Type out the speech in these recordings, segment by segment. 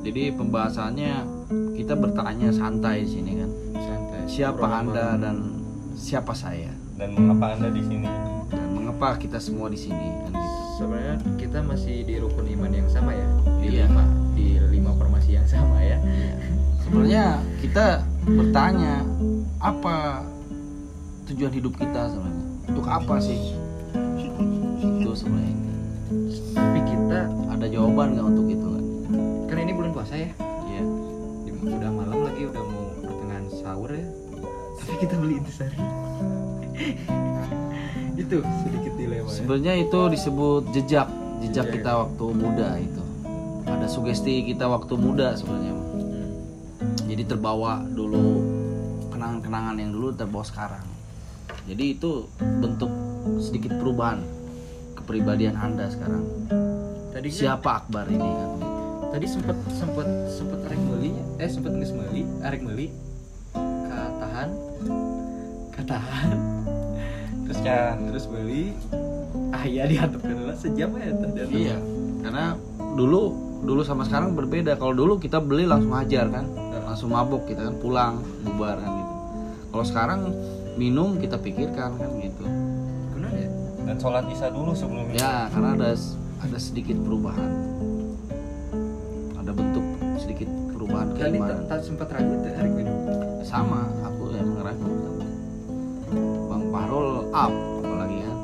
Jadi pembahasannya kita bertanya santai di sini kan. santai Siapa Ngobrol Anda sama- dan siapa saya? Dan mengapa anda di sini? Dan mengapa kita semua di sini kan gitu. sebenarnya kita masih di rukun iman yang sama ya di Iya. lima di lima formasi yang sama ya Sebenarnya kita bertanya apa tujuan hidup kita sebenarnya? Untuk apa sih? Itu sebenarnya. tapi kita Ada jawaban nggak untuk itu lagi udah mau pertengahan sahur ya tapi kita beli intisari itu sedikit dilema ya Sebenarnya itu disebut jejak, jejak Jejak. kita waktu muda itu. Ada sugesti kita waktu muda sebenarnya. Hmm. Jadi terbawa dulu kenangan-kenangan yang dulu terbawa sekarang. Jadi itu bentuk sedikit perubahan kepribadian Anda sekarang. tadi Siapa Akbar ini kan? Tadi sempet sempet sempet arek meli eh sempet nges meli arek meli katahan katahan terus Ya. terus beli ah iya dihantam dulu sejam ya tadi Iya, karena dulu dulu sama sekarang berbeda. Kalau dulu kita beli langsung hajar kan, langsung mabuk kita kan pulang bubar kan gitu. Kalau sekarang minum kita pikirkan kan gitu. Kenapa ya Dan sholat isya dulu sebelum Ya, karena ada ada sedikit perubahan. Tadi keimanan. tak sempat ragu arek minum Sama, aku emang ragu. Bang Parul up apalagi kan.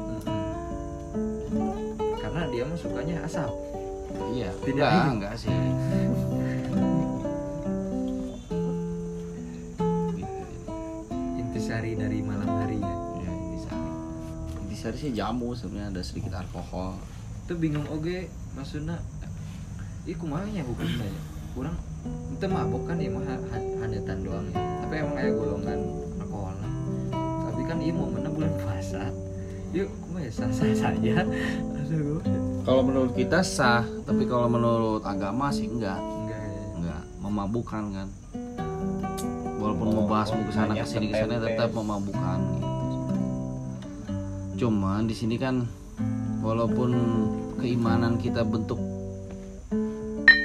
karena dia mah sukanya asap Iya, Tidak enggak, enggak sih. Intisari dari malam hari ya Ya, intisari. Intisari sih jamu sebenarnya ada sedikit alkohol. itu bingung oge maksudnya Ih kumanya hukumnya ya kurang itu mabok kan ya mah ha- ha- hadetan doang ya tapi emang kayak golongan alkohol tapi kan iya mau mana bulan puasa yuk kumanya sah sah saja aduh Kalau menurut kita sah, tapi kalau menurut agama sih enggak. enggak ya Enggak, memabukkan kan. Walaupun Oh, membahas mau ke sana ke sini ke sana setetes. tetap memabukkan gitu. Cuman di sini kan walaupun keimanan kita bentuk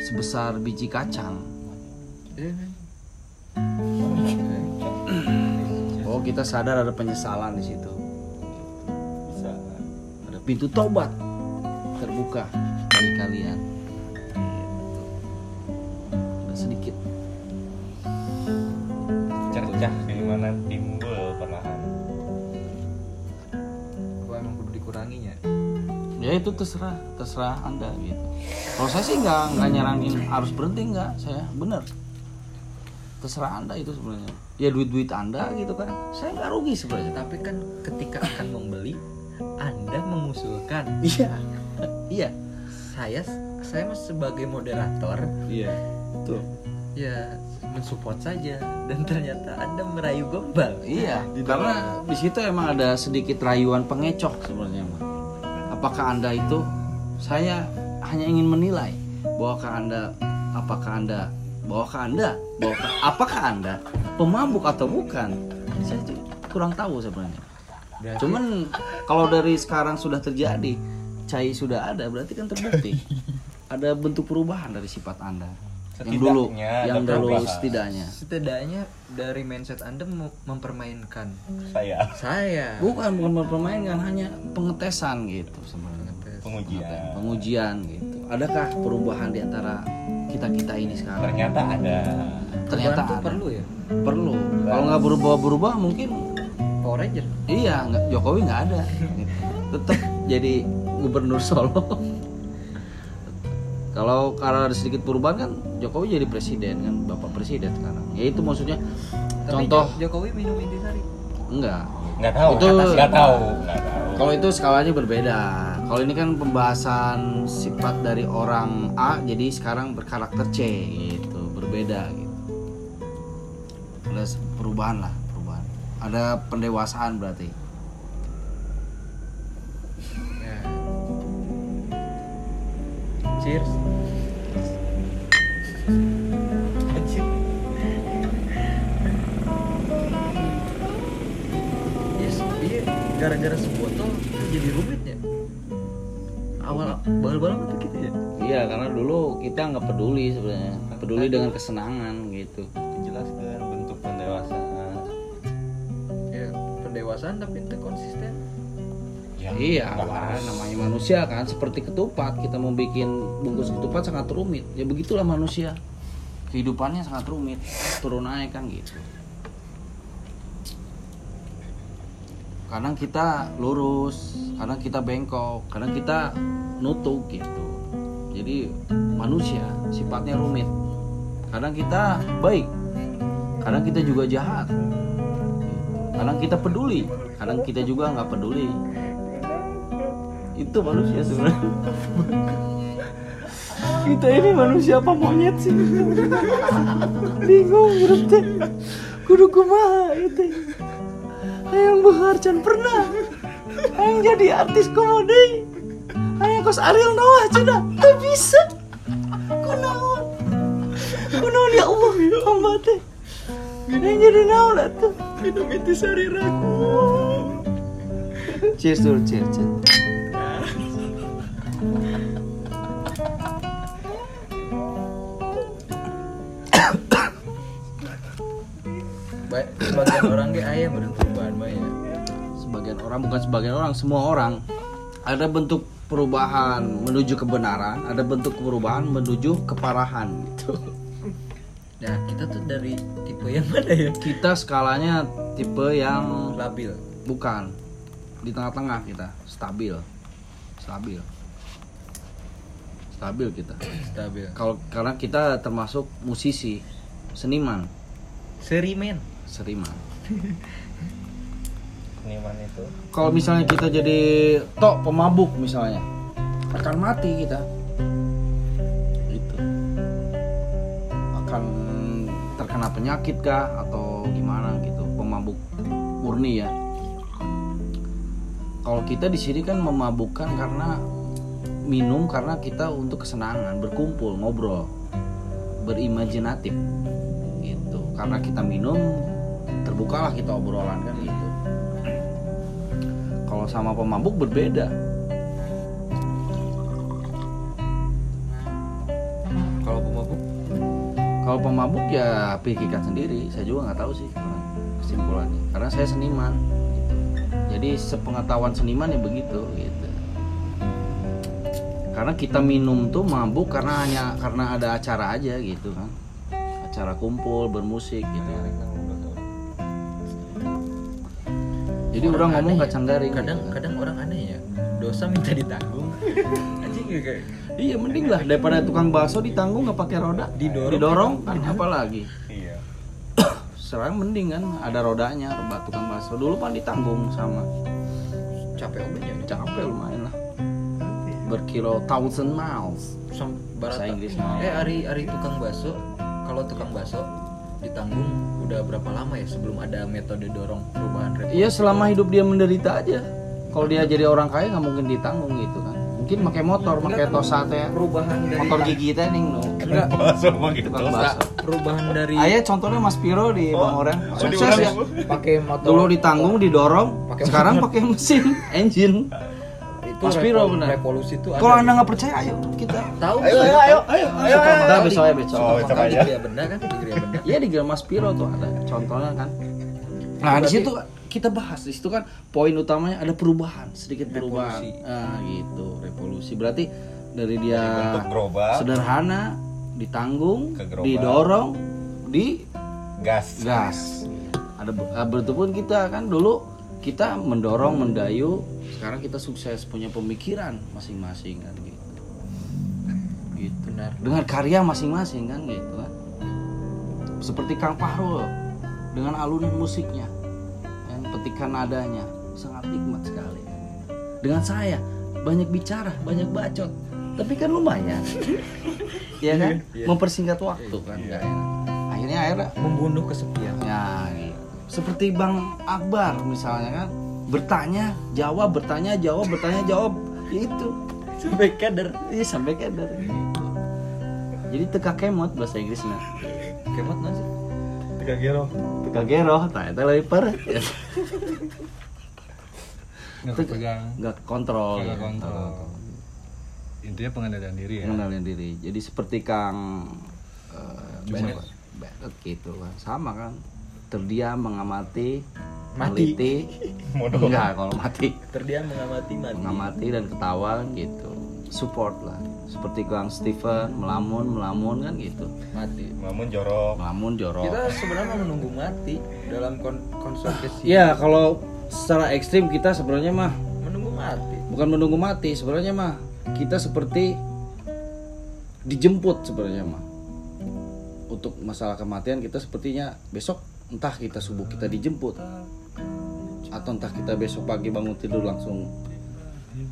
sebesar biji kacang, oh kita sadar ada penyesalan di situ. bisa. Ada pintu tobat terbuka bagi kalian. Ada sedikit Cercah keimanan timbul perlahan. gua emang kudu dikuranginya ya itu terserah terserah anda gitu kalau saya sih nggak nggak nyaranin harus berhenti nggak saya bener terserah anda itu sebenarnya. Ya duit duit anda gitu kan. Saya nggak rugi sebenarnya. Tapi kan ketika akan membeli anda mengusulkan. Iya. Iya. Saya saya mah sebagai moderator iya. Tuh ya mensupport saja. Dan ternyata anda merayu gombal. Iya. Karena di situ emang ada sedikit rayuan pengecok sebenarnya Mas. apakah anda itu saya hanya ingin menilai bahwakah anda apakah anda bahwakah anda. Bahwakah apakah anda? Pemabuk atau bukan? Saya tuh kurang tahu sebenarnya. Berarti- cuman kalau dari sekarang sudah terjadi cai sudah ada berarti kan terbukti. Ada bentuk perubahan dari sifat anda. Yang dulu yang dulu setidaknya. Setidaknya dari mindset anda mem- mempermainkan. Saya. Saya. Bukan bukan mempermainkan hanya pengetesan gitu sebenarnya. Pengujian. pengujian gitu. Adakah perubahan di antara kita kita ini sekarang Ternyata ada. ternyata ada. perlu ya perlu kalau nggak berubah berubah mungkin Power Ranger iya nggak Jokowi nggak ada tetap jadi gubernur Solo kalau karena ada sedikit perubahan kan Jokowi jadi presiden kan bapak presiden sekarang ya itu maksudnya Tapi contoh Jo- Jokowi minum intisari enggak Nggak tahu. Itu- Nggak tahu. Nggak tahu. Kalau itu skalanya berbeda. Kalau ini kan pembahasan sifat dari orang A, jadi sekarang berkarakter C gitu, berbeda gitu. Ada perubahan lah, perubahan. Ada pendewasaan berarti. cheers iya gara-gara sebotol jadi rumit bal-bal apa gitu ya? Iya, karena dulu kita nggak peduli sebenarnya. Peduli dengan kesenangan gitu. Menjelaskan bentuk pendewasaan. ya pendewasaan tapi itu konsisten. Ya, iya harus. namanya manusia kan seperti ketupat. Kita mau bikin bungkus ketupat sangat rumit. Ya begitulah manusia. Kehidupannya sangat rumit. Turun naik kan gitu. Kadang kita lurus kadang kita bengkok kadang kita nutuk gitu. Jadi manusia sifatnya rumit. Kadang kita baik kadang kita juga jahat. Kadang kita peduli kadang kita juga nggak peduli. Itu manusia sebenarnya. Kita ini manusia apa monyet sih? Bingung berarti kudu kumaha itu hayang beharjan pernah. Hayang jadi artis komedi kos Ariel Noah cina tak bisa. Kunaon kunaon ya Allah hamba teh. Hayang jadi naon atuh hidup itu sari ragu. Cheers dulu cheers cheers. Ba- sebagian orang ge aya bener perubahan mah ya. Sebagian orang bukan sebagian orang semua orang ada bentuk perubahan menuju kebenaran ada bentuk perubahan menuju keparahan gitu. Nah kita tuh dari tipe yang mana ya? Kita skalanya tipe yang labil. Bukan. Di tengah-tengah kita. Stabil. Stabil. Stabil kita. Stabil. Kalau karena kita termasuk musisi seniman. Serimen. Seniman Seniman itu. Kalau misalnya kita jadi tok pemabuk misalnya akan mati kita. Itu akan terkena penyakit kah atau gimana gitu pemabuk murni ya? Kalau kita di sini kan memabukkan karena minum karena kita untuk kesenangan berkumpul ngobrol berimajinatif. Gitu. Karena kita minum terbukalah kita obrolan kan gitu kalau sama pemabuk berbeda. Kalau pemabuk? Kalau pemabuk ya pikirkan sendiri. Saya juga nggak tahu sih kesimpulannya. Karena saya seniman gitu. jadi sepengetahuan seniman ya begitu gitu. Karena kita minum tuh mabuk karena hanya karena ada acara aja gitu kan. Acara kumpul bermusik gitu jadi orang, ngomong aneh ya. kacang garing kadang gitu. kadang orang aneh ya. Dosa minta ditanggung. Anjing kayak. Iya mending lah. Daripada tukang bakso ditanggung nggak pakai roda. Didorong. didorong kan apalagi. Iya. sekarang mending kan ada rodanya roda tukang bakso. Dulu kan ditanggung sama capek obatnya capek lumayan lah. Berkilo thousand miles. Sam Bahasa. Inggris eh hari hari tukang bakso. Kalau tukang bakso ditanggung udah berapa lama ya sebelum ada metode dorong perubahan revolusi? Iya selama hidup dia menderita aja. Kalau dia jadi orang kaya nggak mungkin ditanggung gitu kan. Mungkin pakai motor pakai tosa teh. perubahan dari motor gigi teh nih no enggak Bakso. Gitu. perubahan dari ayah contohnya Mas Piro di Bang Oren. Oh, sukses ya. pakai motor. Dulu ditanggung didorong Pakai sekarang pakai mesin engine itu Mas Piro revo- benar. revolusi itu kalau anda nggak percaya ayo kita tahu Ayo, ayo, ayo, ayo, ayo, ayo. Besok ya besok Oh, coba di Gria Benda kan di Gria Benda Iya di Gil Mas Piro tuh ada contohnya kan. Nah di situ kita bahas di situ kan poin utamanya ada perubahan sedikit perubahan. Revolusi. Ah gitu revolusi berarti dari dia sederhana ditanggung, didorong, di gas. gas. Ada begitu pun kita kan dulu kita mendorong mendayu sekarang kita sukses punya pemikiran masing-masing kan gitu. Gitu. benar dengan karya masing-masing kan gitu kan seperti Kang Fahrul dengan alunan musiknya dan petikan nadanya sangat nikmat sekali dengan saya banyak bicara banyak bacot tapi kan lumayan ya kan Iya. mempersingkat waktu kan nggak enak. akhirnya akhirnya membunuh kesepian ya gitu. seperti Bang Akbar misalnya kan bertanya jawab bertanya jawab bertanya jawab Ya itu sampai kader Iya sampai keder gitu. Jadi teka kemot bahasa Inggrisnya. kemot nggak sih Tiga gero. Teka gero, nah itu lebih parah. Nggak kepegang. Nggak kontrol. Nggak kontrol. intinya pengendalian diri ya mengenalin diri jadi seperti kang eh, Bennett. Bennett gitu kan sama kan terdiam mengamati Mati. meneliti enggak kalau mati. Terdiam mengamati mati. Mengamati dan ketawa kan gitu. Support lah. Seperti kang Stephen melamun melamun kan gitu. Mati. Mamun jorok. melamun jorok. Kita sebenarnya menunggu mati dalam kon konsumsi ya kalau secara ekstrim kita sebenarnya mah menunggu mati. Bukan menunggu mati sebenarnya mah kita seperti dijemput sebenarnya mah. Untuk masalah kematian kita sepertinya besok entah kita subuh kita dijemput atau entah kita besok pagi bangun tidur langsung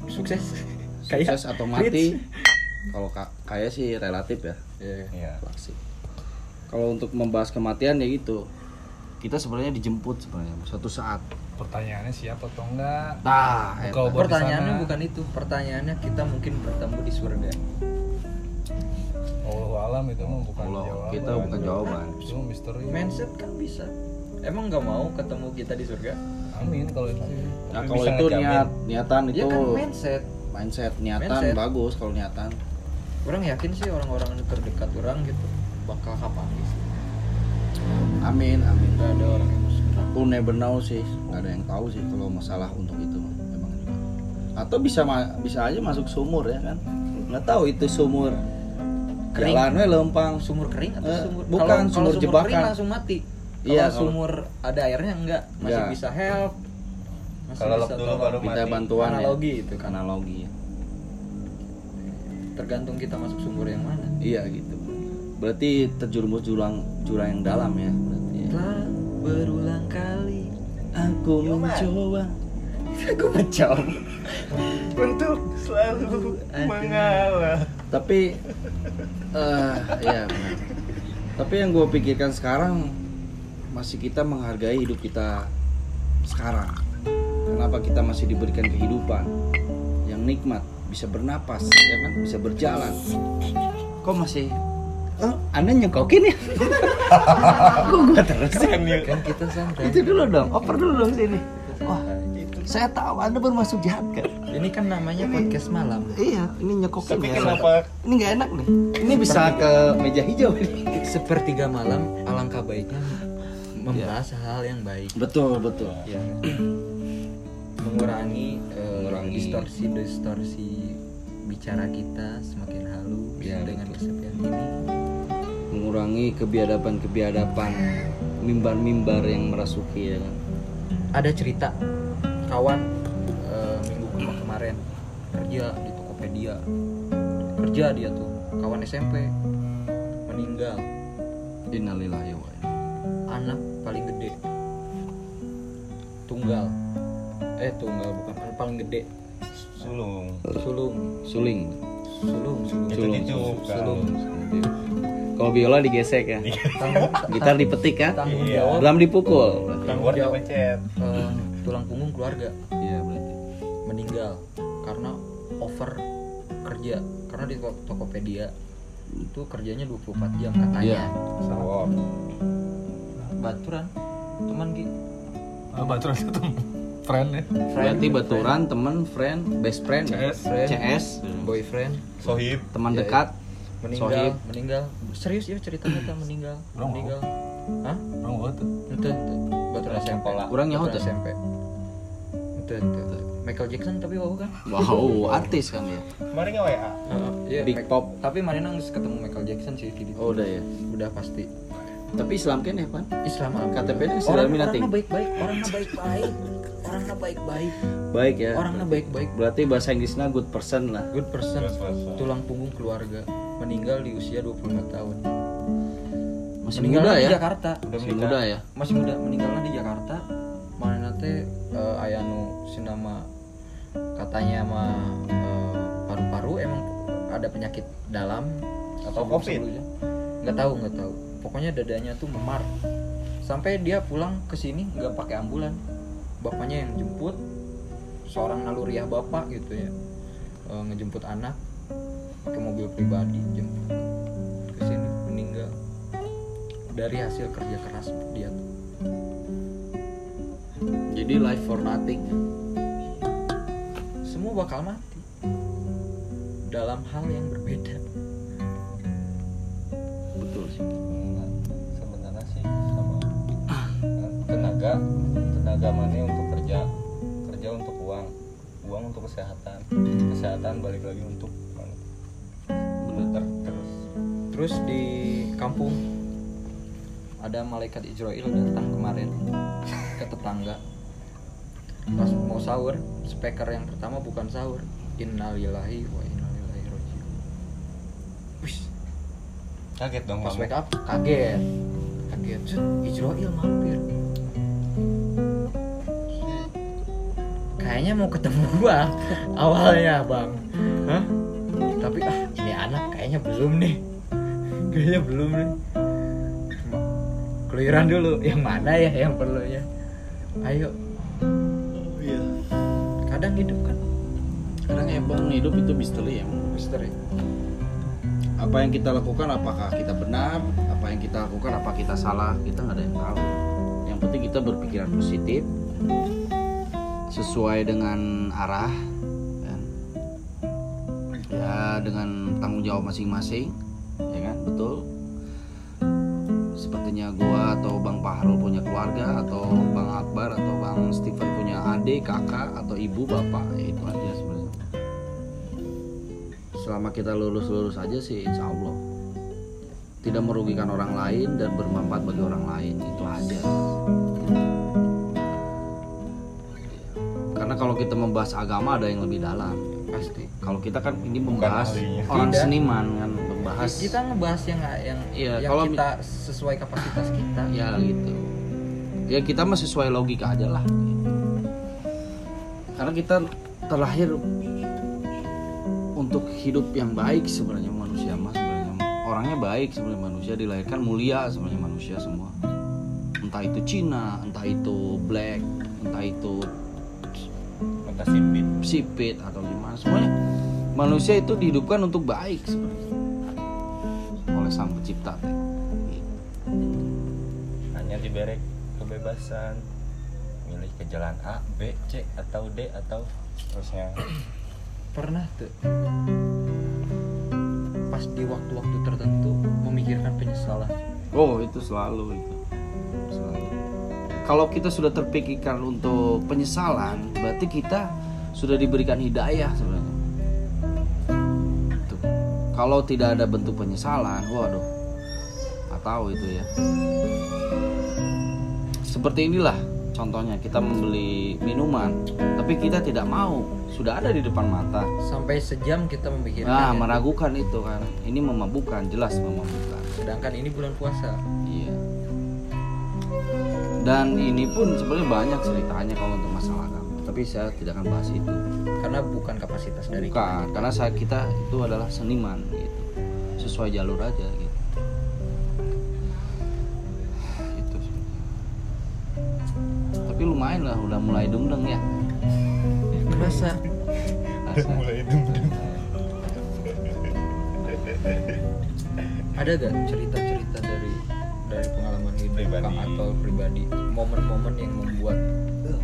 sukses. Sukses atau mati. Kalau ka- kayak sih relatif ya. Iya. Iya. klasik. Kalau untuk membahas kematian ya gitu. Kita sebenarnya dijemput sebenarnya suatu saat. Pertanyaannya siapa atau enggak? Nah di pertanyaannya bukan itu. Pertanyaannya kita mungkin bertemu di surga. Allah alam itu mah bukan Allah, jawaban. kita bukan jawaban. Itu misteri. Mindset kan bisa. Emang nggak mau ketemu kita di surga amin kalau itu nah kalau itu ngejamin. niat niatan ya itu kan mindset mindset niatan Mindset. bagus kalau niatan orang yakin sih orang-orang yang terdekat orang gitu bakal kapan sih amin amin nggak ada orang yang. We'll never know sih nggak ada yang tahu sih kalau masalah untuk itu emang juga atau bisa bisa aja masuk sumur ya kan nggak tahu itu sumur Kering. jalan we lempang sumur kering atau Eh, sumur bukan, Kalau- sumur kalau jebakan. kering langsung mati Iya, kalau- sumur ada airnya enggak masih Enggak. bisa help masih Kalau bisa dulu baru minta bantuan Analogi ya. itu kan. analogi ya. tergantung kita masuk sumur yang mana iya gitu berarti terjerumus jurang jurang yang dalam ya berarti ya. telah berulang kali aku mencoba aku mencoba Untuk selalu mengalah. tapi eh ya benar. tapi yang gue pikirkan sekarang masih kita menghargai hidup kita sekarang. Kenapa kita masih diberikan kehidupan yang nikmat bisa bernapas ya kan? Bisa berjalan? Kok masih oh, anda nyekokin ya? Kok gue terus sih? kan kita santai. Itu dulu dong oper dulu dong sini. Wah saya tahu anda bermaksud jahat kan? Ini kan namanya podcast malam. iya ini nyekokin Tapi ya. kenapa? Ini nggak enak nih. Ini bisa ke meja hijau ini. Sepertiga malam alangkah baiknya membahas hal yang baik. Betul betul. Ya. Mengurangi, Mengurangi. distorsi distorsi bicara kita semakin halus Ya, dengan kesepian ini. Mengurangi kebiadaban-kebiadaban mimbar-mimbar yang merasuki ya kan? Ada cerita kawan eh, minggu ke- kemarin kerja di Tokopedia. Kerja dia tuh kawan SMP meninggal. Innalillahi wa inna anak paling gede. Tunggal. Eh tunggal bukan anak paling gede. Sulung? sulung. Suling. Sulung sulung. Itu Sulung. dicup sulung. Kalau biola digesek ya. Tanggung- gitar dipetik kan? tanggung jawab. Drum dipukul. Keluar jawab. eh, tulang punggung keluarga. Iya berarti. Meninggal karena over kerja. Karena di To- Tokopedia itu kerjanya 24 jam katanya. Iya. Sawor. Baturan teman gitu ah, baturan itu friend ya. Berarti baturan teman friend best friend. Ya? CS. Friend. CS boyfriend. Sohib. teman Iya, dekat. Meninggal Sohib. meninggal. Serius ya ceritanya kan meninggal? Bro, meninggal. Hah? Orang gua tuh. Itu itu baturan SMP Sekolah. Orang nyaho tuh? SMP itu itu Michael Jackson tapi wow kan? Wow artis kan dia. Kemarin nggak WA. Iya, Big Mac- Pop. tapi mana nang ketemu Michael Jackson sih di oh udah ya? Udah pasti tapi Islam kan ya pan? Islam KTP nya orang orangnya nothing baik-baik orangnya baik-baik. Orangnya baik-baik. Baik ya. Orangnya baik-baik. Berarti bahasa Inggrisnya good person lah. Good person. Good person. tulang punggung keluarga. Meninggal di usia 25 tahun. Masih Meninggalnya muda di ya? Jakarta. Udah masih muda ya? Masih muda. Meninggalnya di Jakarta. Mana nanti uh, ayanu sinama katanya mah eh, paru-paru emang ada penyakit dalam? Atau COVID? nggak tahu nggak tahu pokoknya dadanya tuh memar. Sampai dia pulang ke sini nggak pakai ambulan. Bapaknya yang jemput seorang naluriah bapak gitu ya. Eh, ngejemput anak pakai mobil pribadi jemput ke sini meninggal. Dari hasil kerja keras dia tuh. Jadi life for nothing. Semua bakal mati. Dalam hal yang berbeda tenaga tenaga mana untuk kerja kerja untuk uang uang untuk kesehatan kesehatan balik lagi untuk bener Ter- terus. Terus di kampung ada malaikat Israel datang kemarin ke tetangga. Pas mau sahur speaker yang pertama bukan sahur. Innalillahi wa innalillahi rojiun kaget dong pas wake up kaget. Kaget. Israel mampir kayaknya mau ketemu gua awalnya bang. Hah? tapi ah ini anak kayaknya belum nih. Kayaknya belum nih. Keliran dulu yang mana ya yang perlunya ayo. Iya. Kadang hidup kan. Kadang emang hidup itu misteri emang misteri. Apa yang kita lakukan apakah kita benar? Apa yang kita lakukan apa kita salah? Kita nggak ada yang tahu yang penting kita berpikiran positif sesuai dengan arah kan? ya dengan tanggung jawab masing-masing ya kan? Betul. Sepertinya gua atau bang Pahrul punya keluarga atau bang Akbar atau bang Steven punya adik kakak atau ibu bapak ya itu aja sebenarnya. Selama kita lurus-lurus aja sih insya Allah tidak merugikan orang lain dan bermanfaat bagi orang lain itu aja. Karena kalau kita membahas agama ada yang lebih dalam. Pasti. Kalau kita kan ini membahas orang Tidak. seniman kan? Membahas kita ngebahas yang yang Iya, yang kalau kita sesuai kapasitas kita. Ya gitu. Ya kita mah sesuai logika aja lah. Karena kita terlahir untuk hidup yang baik sebenarnya orangnya baik sebenarnya manusia dilahirkan mulia sebenarnya manusia semua. Entah itu Cina entah itu black entah itu entah sipit. sipit atau gimana. Semuanya manusia itu dihidupkan untuk baik sebenarnya. Oleh sang pencipta teh. Gitu. hanya diberi kebebasan milih ke jalan A B C atau D atau terusnya pernah tuh pas di waktu-waktu tertentu memikirkan penyesalan Oh itu selalu itu selalu. Kalau kita sudah terpikirkan untuk penyesalan, berarti kita sudah diberikan hidayah sebenarnya. Tuh. Kalau tidak ada bentuk penyesalan, waduh, nggak tahu itu ya. Seperti inilah contohnya kita membeli minuman, tapi kita tidak mau, sudah ada di depan mata. sampai sejam kita memikirkan Nah, ya. meragukan itu kan, ini memabukkan, jelas memabukkan. sedangkan ini bulan puasa Iya. Dan ini pun sebenarnya banyak ceritanya kalau untuk masalah agama. Tapi saya tidak akan bahas itu. karena bukan kapasitas dari Bukan, karena saya kita itu adalah seniman gitu. Sesuai jalur aja gitu. Itu. Tapi lumayan lah udah mulai dungdeng ya. kerasa mulai itu ada gak cerita-cerita dari dari pengalaman hidup Pribadi. Kak, atau pribadi? Momen-momen yang membuat "Eh,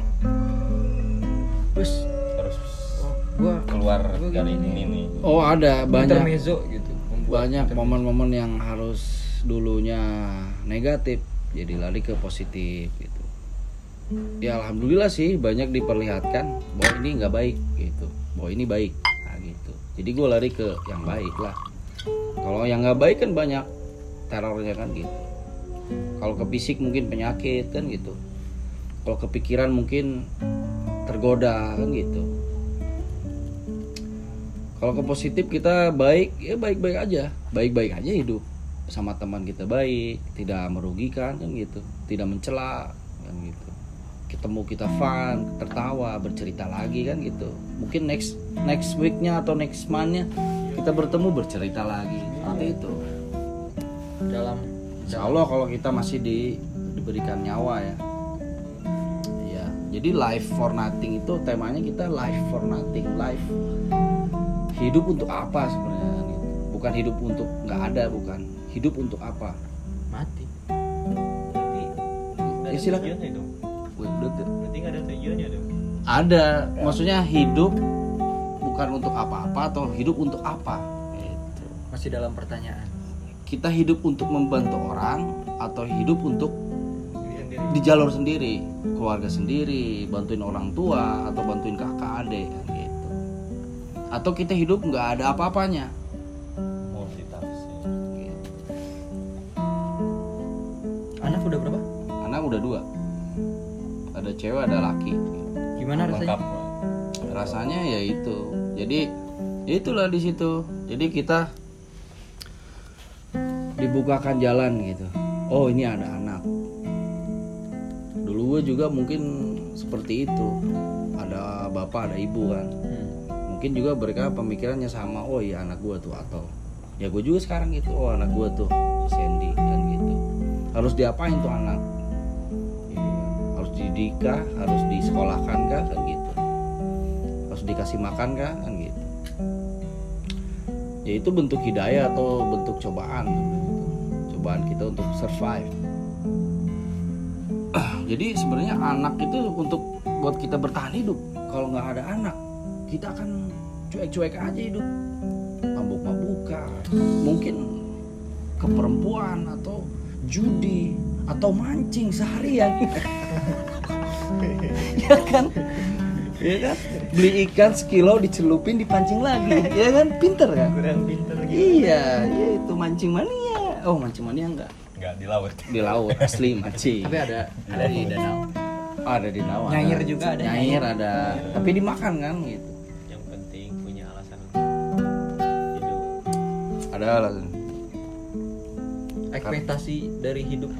terus terus oh, gua keluar gua dari ini nih. Oh, ada banyak. Intermezzo gitu banyak momen-momen yang harus dulunya negatif jadi lari ke positif gitu. Ya alhamdulillah sih banyak diperlihatkan bahwa ini nggak baik gitu bahwa ini baik. Nah, gitu. Jadi gue lari ke yang baik lah. Kalau yang nggak baik kan banyak terornya kan gitu. Kalau ke fisik mungkin penyakit kan gitu. Kalau ke pikiran mungkin tergoda kan gitu. Kalau ke positif kita baik ya baik-baik aja. Baik-baik aja hidup sama teman kita baik tidak merugikan kan gitu. Tidak mencela kan gitu ketemu kita fun tertawa bercerita lagi kan gitu. Mungkin next next weeknya atau next monthnya kita bertemu bercerita lagi. Seperti itu. Dalam Insya Allah kalau kita masih di, diberikan nyawa ya. Ya jadi life for nothing itu temanya kita life for nothing life hidup untuk apa sebenarnya gitu. bukan hidup untuk nggak ada bukan. Hidup untuk apa? Mati. Berarti Ya, silakan. Berarti nggak ada tujuannya dong ada. Maksudnya hidup bukan untuk apa-apa atau hidup untuk apa? Gitu. masih dalam pertanyaan. Kita hidup untuk membantu orang atau hidup untuk di jalur sendiri. Keluarga sendiri bantuin orang tua atau bantuin kakak adik gitu. Atau kita hidup nggak ada apa-apanya cewek ada laki. Gimana rasanya? rasanya ya itu. Jadi ya itulah di situ. Jadi kita dibukakan jalan gitu. Oh ini ada anak. Dulu gue juga mungkin seperti itu. Ada bapak ada ibu kan. Hmm. mungkin juga mereka pemikirannya sama oh iya anak gue tuh atau ya gue juga sekarang gitu oh anak gue tuh Sandy kan gitu. Harus diapain tuh anak. Harus dididik kah harus disekolahkan kah kan gitu. Harus dikasih makan kah kan gitu. Ya itu bentuk hidayah atau bentuk cobaan gitu. cobaan kita untuk survive. Jadi sebenarnya anak itu untuk buat kita bertahan hidup. Kalau nggak ada anak kita akan cuek-cuek aja hidup. Mabuk-mabukan mungkin ke perempuan atau judi atau mancing seharian ya kan? Ya kan? Beli ikan sekilo dicelupin dipancing lagi. Ya kan? Pinter kan? Kurang pinter iya iya itu mancing mania. Oh mancing mania enggak? Nggak di laut. Di laut asli mancing. Tapi ada ada di danau. Ada di Nawa Nyair juga ada, nyair ada. Tapi dimakan kan gitu. Yang penting punya alasan untuk hidup. Ada alasan. Ekspektasi dari hidup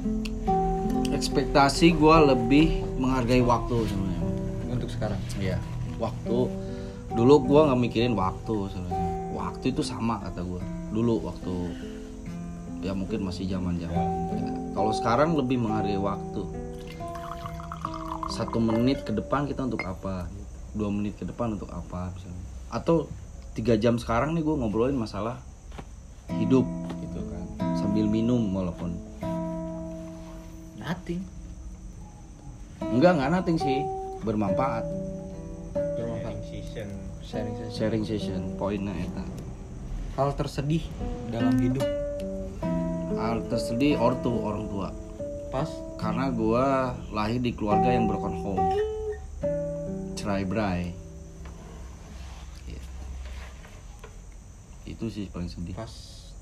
ekspektasi gue lebih menghargai waktu sebenarnya. Untuk sekarang. Iya. Waktu. Dulu gue nggak mikirin waktu sebenarnya. Waktu itu sama kata gue dulu waktu ya mungkin masih zaman zaman kalau sekarang lebih menghargai waktu. Satu menit ke depan kita untuk apa? Dua menit ke depan untuk apa misalnya. Atau tiga jam sekarang nih gue ngobrolin masalah hidup gitu kan. Sambil minum walaupun nothing. Enggak enggak nothing sih. Bermanfaat. Bermanfaat. season sharing session. sharing session poinnya eta. Hal tersedih dalam hidup. Hal tersedih ortu orang tua. Pas? Karena gua lahir di keluarga yang broken home. Cerai berai Iya. itu sih paling sedih. Pas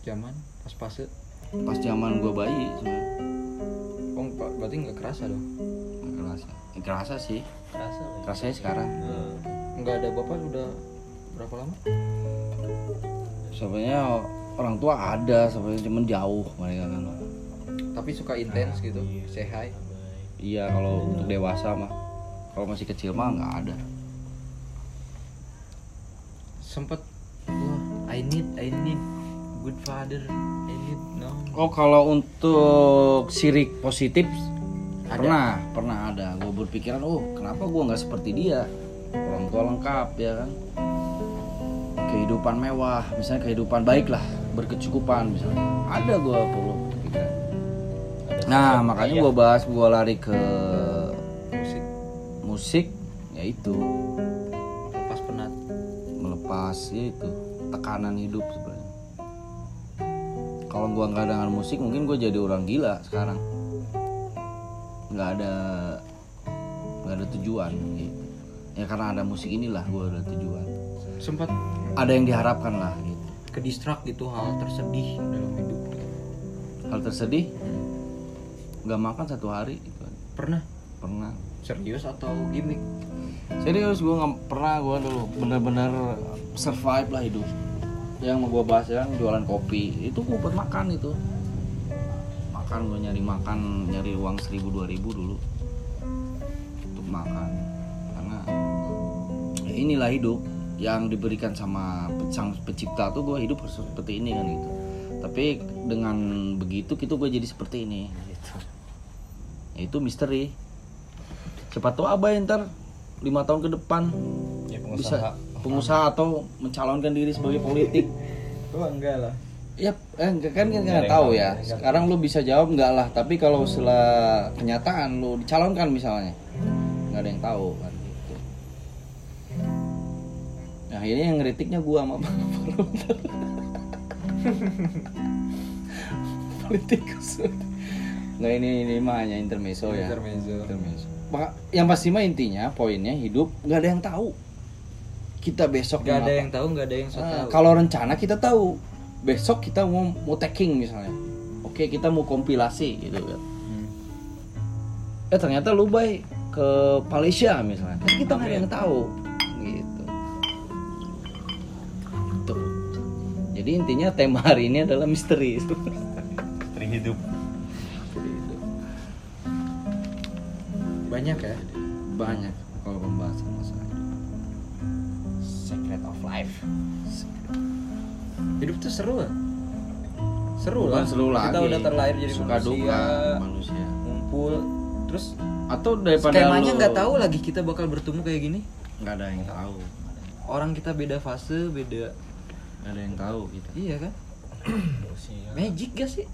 zaman pas fase. Pas zaman gua bayi berarti nggak kerasa dong. Nggak kerasa. Eh, kerasa sih. Kerasa lah kerasanya sekarang. Nggak ada bapak udah berapa lama? Sebenarnya orang tua ada sebenarnya cuman jauh mereka kan. Tapi suka intens gitu say hi. Iya kalau untuk dewasa mah. Kalau masih kecil mah nggak ada. Sempet wah I need I need good father I need no. Oh kalau untuk sirik positif Ada. pernah pernah ada. Gue berpikiran, oh kenapa gue nggak seperti dia? Orang tua lengkap ya kan. Kehidupan mewah, misalnya kehidupan baik lah, berkecukupan misalnya. Ada gue perlu. Nah makanya gue bahas gue lari ke musik musik, yaitu pas penat melepas ya itu tekanan hidup sebenarnya. Kalau gua nggak dengan musik mungkin gue jadi orang gila sekarang. Nggak ada nggak ada tujuan gitu. Ya karena ada musik inilah gue ada tujuan. sempet Ada yang diharapkan lah gitu. ke distrak gitu hal tersedih dalam hidup Hal tersedih nggak makan satu hari gitu. pernah Pernah. serius atau gimmick Serius gue nggak pernah gue dulu bener-bener survive lah hidup. Yang mau gue bahas yang jualan kopi itu gue buat makan itu. Makan gue nyari makan nyari uang seribu dua ribu dulu untuk makan karena ya inilah hidup yang diberikan sama sang pencipta tuh gue hidup harus seperti ini kan gitu. Tapi dengan begitu gitu gue jadi seperti ini gitu. Ya, itu misteri. Siapa tahu abah ntar lima tahun ke depan ya bisa pengusaha pengusaha atau mencalonkan diri sebagai politik oh enggak lah ya eh, enggak kan kan nggak tahu ya sekarang lu bisa jawab enggak lah tapi kalau setelah kenyataan lu dicalonkan misalnya nggak ada yang tahu kan gitu Nah, ini yang ngeritiknya gua sama Bang Politikus. Nggak ini ini mah hanya intermezzo ya. Intermezzo. Intermezzo. Maka yang pasti mah intinya poinnya hidup nggak ada yang tahu. Kita besok Gak mau ada apa. yang tahu, gak ada yang so Ah, tahu. kalau rencana kita tahu. Besok kita mau mau tagging misalnya. Oke, kita mau kompilasi gitu kan. Hmm. Eh ternyata lu baik ke Malaysia misalnya. Kan kita nggak ada yang tahu. Gitu. Tuh. Jadi intinya tema hari ini adalah misteri. Misteri hidup. Banyak ya. Banyak kalau pembahasan masalah. Secret of life. Hidup tuh seru lah. Seru Bukan lah. seru Kita lagi. udah terlahir jadi Suka manusia. duka manusia. Ngumpul. Terus Atau daripada skemanya lu- nggak tahu lagi kita bakal bertemu kayak gini. nggak ada yang tahu. Orang kita beda fase, beda. Nggak ada yang tahu kita. Iya kan? Magic gak sih?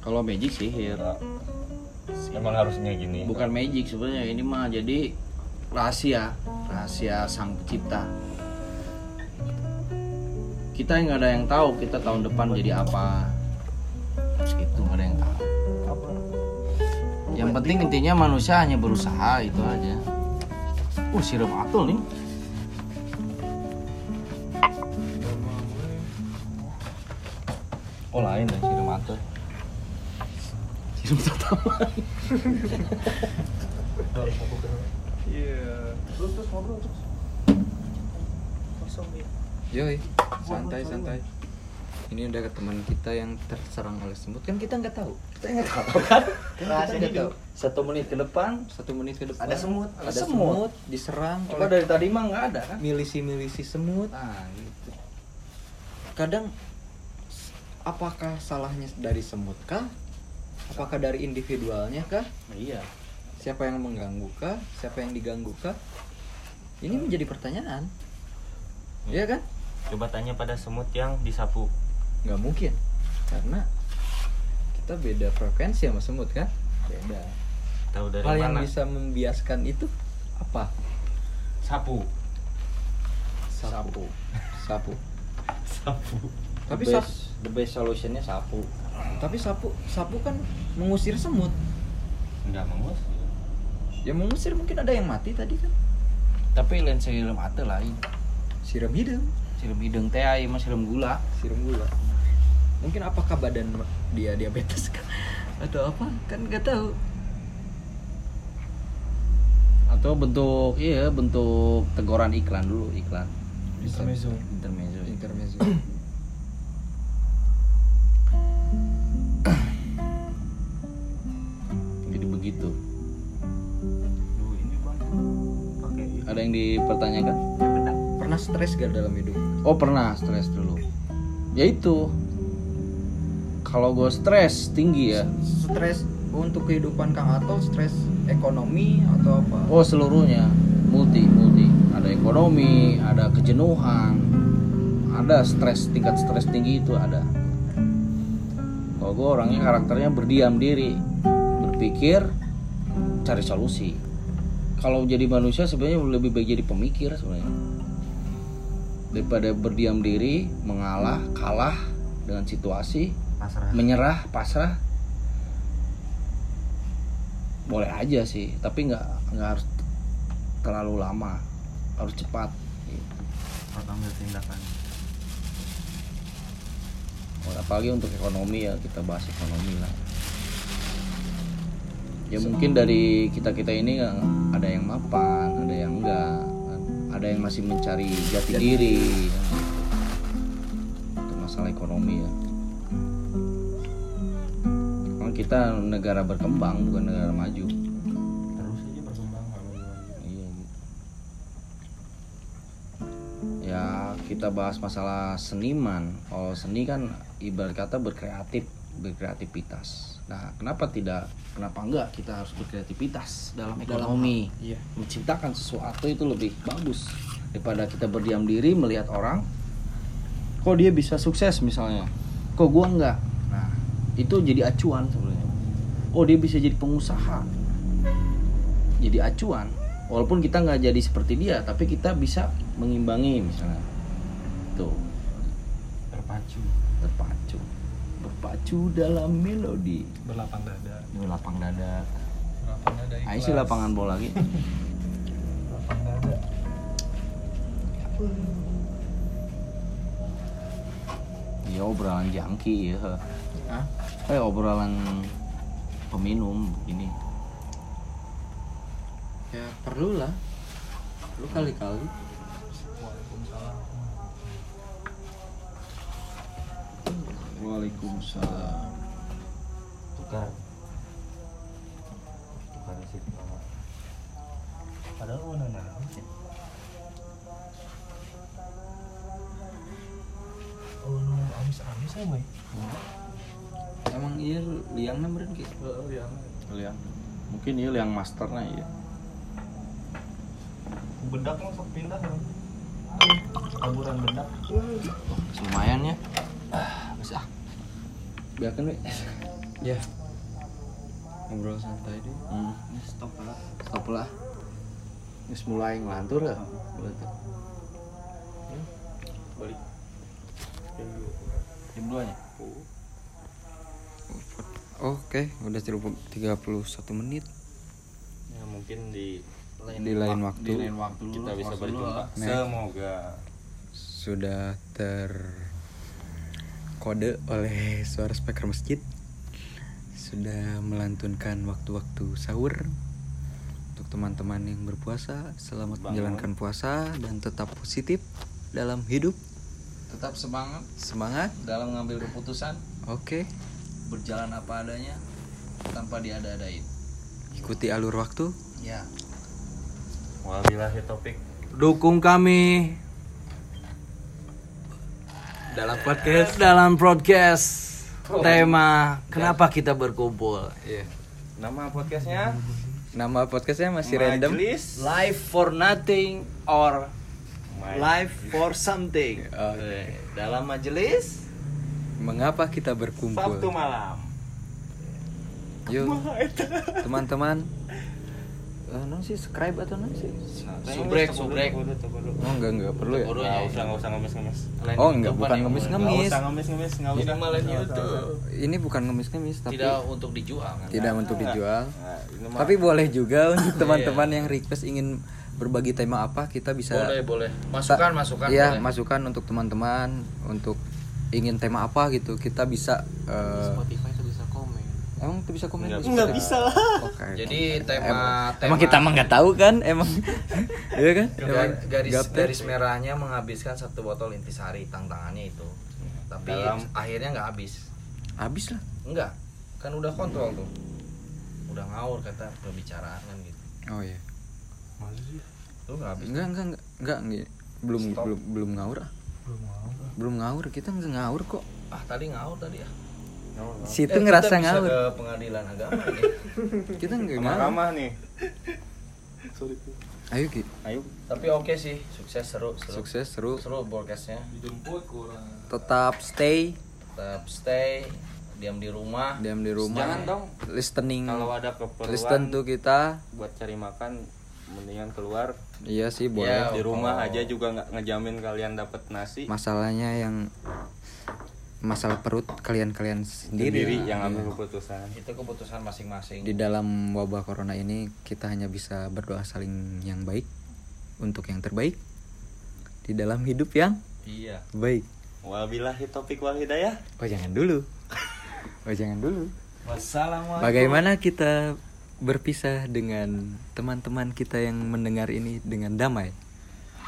Kalau magic sihir. Emang harusnya gini. Bukan magic sebenarnya ini mah jadi rahasia, rahasia sang pencipta. Kita yang nggak ada yang tahu kita tahun depan jadi apa. Itu nggak ada yang tahu. Yang penting intinya manusia hanya berusaha itu aja. Uh, sirup atul nih. Oh lain deh sirup atul. Sirup tataman. Yoi, santai santai. Ini udah ke teman kita yang terserang oleh semut kan kita nggak tahu. Kita nggak tahu kan? Kita nggak hidup. tahu. Satu menit ke depan, Satu menit ke depan Ada semut. ada Ada semut, diserang apa oleh dari tadi mah nggak ada kan? milisi-milisi semut. Nah, gitu. Kadang apakah salahnya dari semut kah? Apakah dari individualnya kah? Iya. Siapa yang mengganggu kah? Siapa yang diganggu kah? Ini menjadi pertanyaan. Iya kan? Coba tanya pada semut yang disapu. Nggak mungkin. Karena kita beda frekuensi sama semut kan? Beda. Tahu dari Hal yang mana? bisa membiaskan itu apa? Sapu. Sapu. Sapu. Sapu. Tapi the best, the best solutionnya sapu. tapi sapu sapu kan mengusir semut. Enggak mengusir. Ya mengusir mungkin ada yang mati tadi kan. Tapi lain siram ate lain. Siram hidung, Siram hidung teh aya mah siram gula. siram gula. Mungkin apakah badan dia diabetes kan? Atau apa? Kan nggak tahu. Atau bentuk iya bentuk teguran iklan dulu iklan. Intermezzo. Intermezzo. Intermezzo. Jadi begitu. Duh, ini bang. Pakai Ada yang dipertanyakan? Pernah stres gak dalam hidup? Oh pernah stres dulu. Ya itu. Kalau gue stres tinggi ya. Stres untuk kehidupan Kang Atol, stres ekonomi atau apa? Oh seluruhnya multi multi. Ada ekonomi, ada kejenuhan, ada stres tingkat stres tinggi itu ada. Kalau gue orangnya karakternya berdiam diri, berpikir, cari solusi. Kalau jadi manusia sebenarnya lebih baik jadi pemikir sebenarnya daripada berdiam diri, mengalah, kalah dengan situasi, pasrah. menyerah, pasrah. Boleh aja sih, tapi nggak nggak harus terlalu lama, harus cepat. gitu. Harus ambil tindakan. apalagi untuk ekonomi ya kita bahas ekonomi lah ya mungkin dari kita kita ini ada yang mapan ada yang enggak ada yang masih mencari jati diri ya. untuk masalah ekonomi ya Karena kita negara berkembang bukan negara maju Terus aja berkembang maju-maju. Iya gitu. Ya kita bahas masalah seniman. Kalau seni kan ibarat kata berkreatif, berkreativitas. Nah kenapa tidak? Kenapa enggak kita harus berkreativitas dalam ekonomi? Iya. Menciptakan sesuatu itu lebih bagus daripada kita berdiam diri melihat orang. Kok dia bisa sukses misalnya? Kok gua enggak? Nah itu jadi acuan sebenarnya. Oh dia bisa jadi pengusaha jadi acuan walaupun kita nggak jadi seperti dia tapi kita bisa mengimbangi misalnya tuh berpacu dalam melodi. Berlapang dada. Ini lapang dada. Berlapang dada Ayo sih lapangan bola lagi. Lapang dada. Ya obrolan jangki ya. Hah? eh obrolan peminum ini. Ya perlu lah perlu kali-kali Waalaikumsalam. Tukar. Tukar sih padahal mana naon oh nu amis amis ya boy? Emang iya liangnya meren gitu oh iya Liang. mungkin ini yang masternya ya bedak langsung pindah kan taburan bedak. Lumayan ya. Bisa biarkan we ya. Ngobrol santai deh. Hmm. stop lah. Stop lah. Ini mulai ngelantur ya? Betul. balik. Jam dua. Nya Oke, udah 31 menit. ya mungkin di Di lain waktu. di lain waktu kita dulu, bisa berjumpa semoga. Sudah ter kode oleh suara speaker masjid. Sudah melantunkan waktu-waktu sahur untuk teman-teman yang berpuasa. Selamat Bangun. menjalankan puasa dan tetap positif dalam hidup. tetap semangat Semangat. dalam mengambil keputusan Oke, berjalan apa adanya tanpa diada-adain ikuti alur waktu. ya wabillahi topik Dukung kami dalam podcast. dalam broadcast tema kenapa kita berkumpul Iya. nama podcastnya Nama podcastnya masih random. Majelis life for nothing or Ma- life for something Oke. dalam majelis Mengapa kita berkumpul? Sabtu malam Yuk, teman-teman. Eh, non sih subscribe atau non sih? Subrek, subrek. Oh enggak enggak perlu ya. Perlu. Nggak usah nggak usah ngemis-ngemis Oh enggak bukan Nggak ngemis-ngemis. usah ngemis-ngemis nggak Ini usah malah. Ini bukan ngemis-ngemis tapi tidak untuk dijual kan tidak untuk dijual. Tapi boleh juga untuk teman-teman yang request ingin berbagi tema apa kita bisa boleh boleh masukan masukan Iya, boleh. masukan untuk teman-teman untuk ingin tema apa gitu. Kita bisa Spotify komen Emang itu bisa komen? Nggak di bisa. Lah. Oke. jadi Emang- tema Emang kita mah nggak tahu kan? Emang Iya kan? Garis gaptek. garis merahnya menghabiskan satu botol intisari tantangannya itu tapi Dalam- akhirnya nggak habis habis lah. enggak kan udah kontrol tuh udah ngawur kata pembicaraan kan gitu Oh iya. sih lu nggak habis Enggak, enggak, enggak, enggak, enggak. Belum Stop. belum belum ngawur ah. belum mau Belum ngawur, kita nggak ngawur kok. ah tadi ngawur tadi ya Situ Eh, ngerasa kita bisa ngawur. ke pengadilan agama ini Kita ngawur. ramah nih sorry Ayo Ki. ayo tapi oke sih sukses seru seru Sukses, seru. seru broadcastnya dijemput kurang Tetap stay tetap stay diam di rumah diam di rumah. Jangan dong. Listening. kalau ada keperluan Listen tuh kita. buat cari makan mendingan keluar Iya sih boleh. Ya, di rumah aja juga nggak ngejamin kalian dapat nasi Masalahnya yang masalah perut kalian-kalian sendiri. sendiri yang Iya. ambil keputusan itu keputusan masing-masing Di dalam wabah corona ini kita hanya bisa berdoa saling yang baik untuk yang terbaik di dalam hidup yang iya baik. wabillahi topik wal hidayah Oh jangan dulu. Oh jangan dulu. wassalamualaikum Bagaimana kita berpisah dengan teman-teman kita yang mendengar ini dengan damai?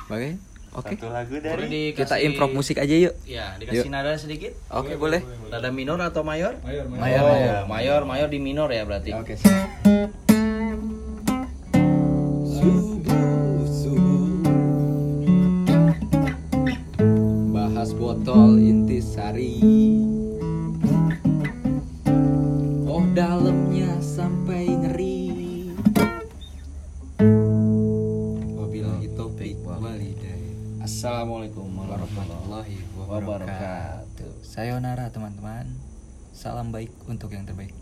Bagai? Oke. satu lagu Boleh dari dikasih- Kita improv musik aja yuk. ya dikasih Yuk. nada sedikit Oke, boleh. nada minor atau mayor mayor Mayor, oh, mayor. mayor mayor di minor ya berarti Oke. Bahas Sayonara teman-teman. Salam baik untuk yang terbaik.